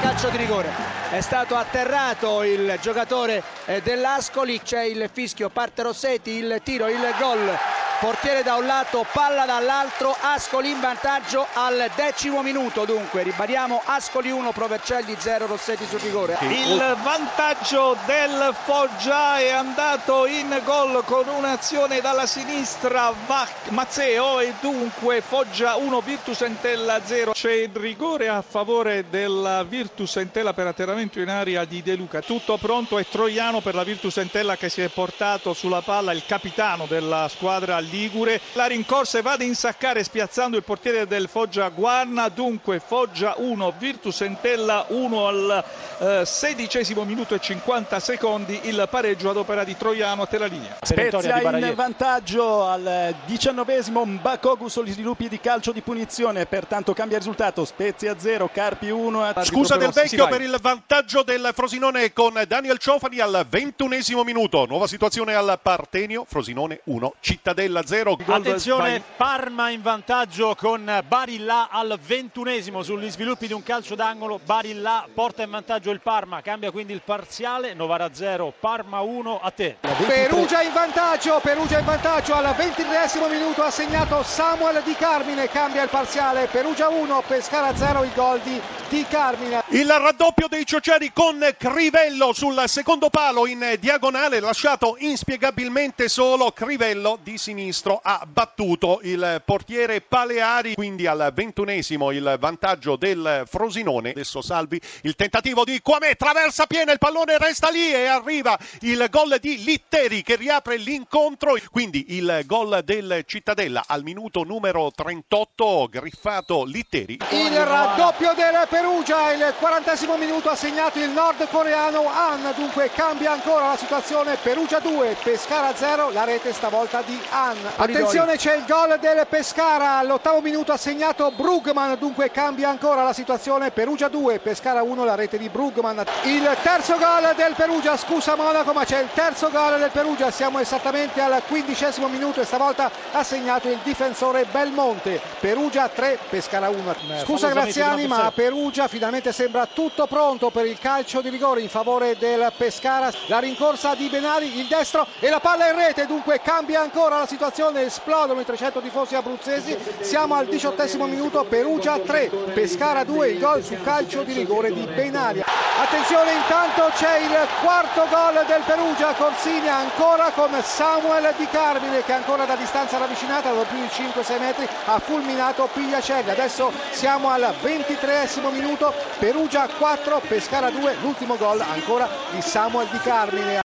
calcio di rigore. È stato atterrato il giocatore eh, dell'Ascoli, c'è il fischio, parte Rossetti, il tiro, il gol portiere da un lato, palla dall'altro, Ascoli in vantaggio al decimo minuto dunque, ribadiamo Ascoli 1, Provercelli 0, Rossetti sul rigore. Il vantaggio del Foggia è andato in gol con un'azione dalla sinistra Mazzeo e dunque Foggia 1, Virtus Entella 0. C'è il rigore a favore della Virtus Entella per atterramento in aria di De Luca. Tutto pronto è Troiano per la Virtus Entella che si è portato sulla palla il capitano della squadra Ligure. La rincorsa va ad insaccare spiazzando il portiere del Foggia Guarna. Dunque Foggia 1, Virtus Entella 1 al eh, sedicesimo minuto e 50 secondi. Il pareggio ad opera di Troiano a terra linea. Spezia in vantaggio al diciannovesimo Bakogu sugli sviluppi di calcio di punizione. Pertanto cambia risultato. Spezia 0, Carpi 1. Scusa del vecchio per il vantaggio del Frosinone con Daniel Ciofani al ventunesimo minuto. Nuova situazione al Partenio. Frosinone 1, Cittadella 0. Attenzione, Parma in vantaggio con Barilla al ventunesimo sugli sviluppi di un calcio d'angolo. Barilla porta in vantaggio il Parma, cambia quindi il parziale. Novara 0, Parma 1 a te. Perugia in vantaggio, Perugia in vantaggio al ventitreesimo minuto ha segnato Samuel Di Carmine, cambia il parziale. Perugia 1, Pescara 0, il gol di Di Carmine. Il raddoppio dei Ciociari con Crivello sul secondo palo in diagonale, lasciato inspiegabilmente solo Crivello di sinistra sinistro ha battuto il portiere Paleari, quindi al ventunesimo il vantaggio del Frosinone. Adesso Salvi il tentativo di Quamè, traversa piena, il pallone resta lì e arriva il gol di Litteri che riapre l'incontro. Quindi il gol del Cittadella al minuto numero 38, griffato Litteri. Il raddoppio del Perugia, il quarantesimo minuto ha segnato il nordcoreano Han, dunque cambia ancora la situazione. Perugia 2, Pescara 0, la rete stavolta di Han. Attenzione c'è il gol del Pescara. All'ottavo minuto ha segnato Brugman. Dunque cambia ancora la situazione. Perugia 2 Pescara 1 la rete di Brugman. Il terzo gol del Perugia. Scusa Monaco ma c'è il terzo gol del Perugia. Siamo esattamente al quindicesimo minuto e stavolta ha segnato il difensore Belmonte. Perugia 3 Pescara 1 scusa Graziani ma a Perugia finalmente sembra tutto pronto per il calcio di rigore in favore del Pescara. La rincorsa di Benari il destro e la palla in rete. Dunque cambia ancora la situazione situazione esplodono i 300 tifosi abruzzesi. Siamo al diciottesimo minuto Perugia 3 Pescara 2 il gol su calcio di rigore di Benaria. Attenzione intanto c'è il quarto gol del Perugia Corsinia ancora con Samuel Di Carmine che ancora da distanza ravvicinata da più di 5-6 metri ha fulminato Pigliacelli. Adesso siamo al ventitreesimo minuto Perugia 4 Pescara 2 l'ultimo gol ancora di Samuel Di Carmine